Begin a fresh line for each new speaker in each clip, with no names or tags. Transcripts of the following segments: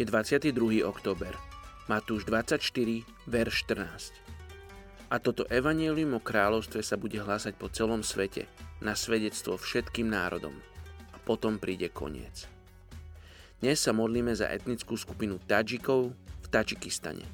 Je 22. október. Matúš 24, verš 14. A toto evanelium o kráľovstve sa bude hlásať po celom svete, na svedectvo všetkým národom. A potom príde koniec. Dnes sa modlíme za etnickú skupinu Tadžikov v Tadžikistane.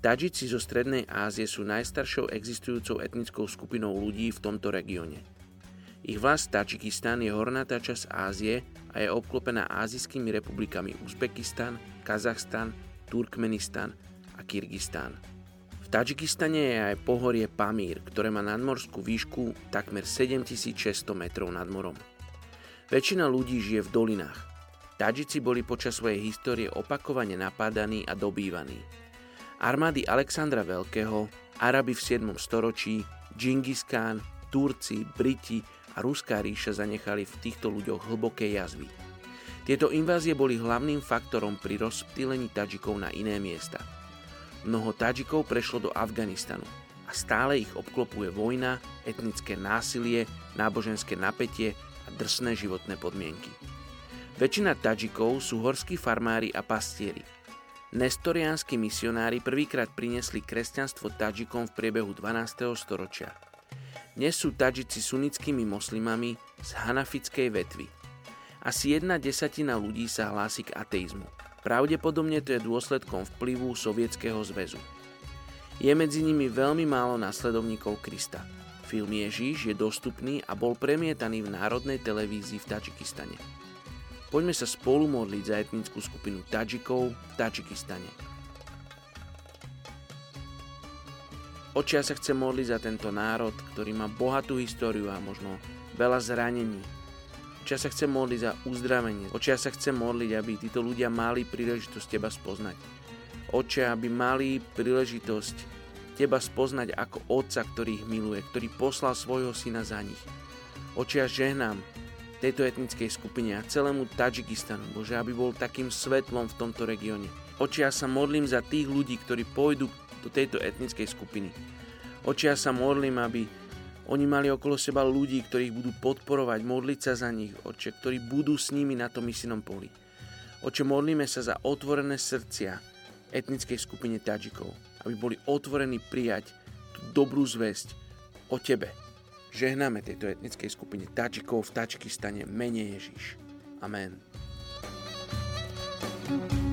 Tadžici zo Strednej Ázie sú najstaršou existujúcou etnickou skupinou ľudí v tomto regióne – ich vlast Tadžikistan je hornatá časť Ázie a je obklopená ázijskými republikami Uzbekistan, Kazachstan, Turkmenistan a Kyrgyzstan. V Tadžikistane je aj pohorie Pamír, ktoré má nadmorskú výšku takmer 7600 metrov nad morom. Väčšina ľudí žije v dolinách. Tadžici boli počas svojej histórie opakovane napádaní a dobývaní. Armády Alexandra Veľkého, Araby v 7. storočí, Džingis Khan, Turci, Briti a Ruská ríša zanechali v týchto ľuďoch hlboké jazvy. Tieto invázie boli hlavným faktorom pri rozptýlení Tadžikov na iné miesta. Mnoho Tadžikov prešlo do Afganistanu a stále ich obklopuje vojna, etnické násilie, náboženské napätie a drsné životné podmienky. Väčšina Tadžikov sú horskí farmári a pastieri. Nestoriánsky misionári prvýkrát priniesli kresťanstvo Tadžikom v priebehu 12. storočia. Dnes sú Tadžici sunnickými moslimami z hanafickej vetvy. Asi jedna desatina ľudí sa hlási k ateizmu. Pravdepodobne to je dôsledkom vplyvu Sovietskeho zväzu. Je medzi nimi veľmi málo následovníkov Krista. Film Ježíš je dostupný a bol premietaný v národnej televízii v Tadžikistane. Poďme sa spolu modliť za etnickú skupinu Tadžikov v Tadžikistane. Oči ja sa chcem modliť za tento národ, ktorý má bohatú históriu a možno veľa zranení. Oči ja sa chcem modliť za uzdravenie. Oči ja sa chcem modliť, aby títo ľudia mali príležitosť Teba spoznať. Oče, aby mali príležitosť Teba spoznať ako Otca, ktorý ich miluje, ktorý poslal svojho syna za nich. Oče, ja žehnám tejto etnickej skupine a celému Tadžikistanu, Bože, aby bol takým svetlom v tomto regióne. Oči, ja sa modlím za tých ľudí, ktorí pôjdu do tejto etnickej skupiny. Očia sa modlím, aby oni mali okolo seba ľudí, ktorých budú podporovať, modliť sa za nich, oče, ktorí budú s nimi na tom misijnom poli. Oče, modlíme sa za otvorené srdcia etnickej skupine Tadžikov, aby boli otvorení prijať tú dobrú zväzť o Tebe. Žehnáme tejto etnickej skupine Tadžikov v Tadžikistane mene Ježiš. Amen. thank you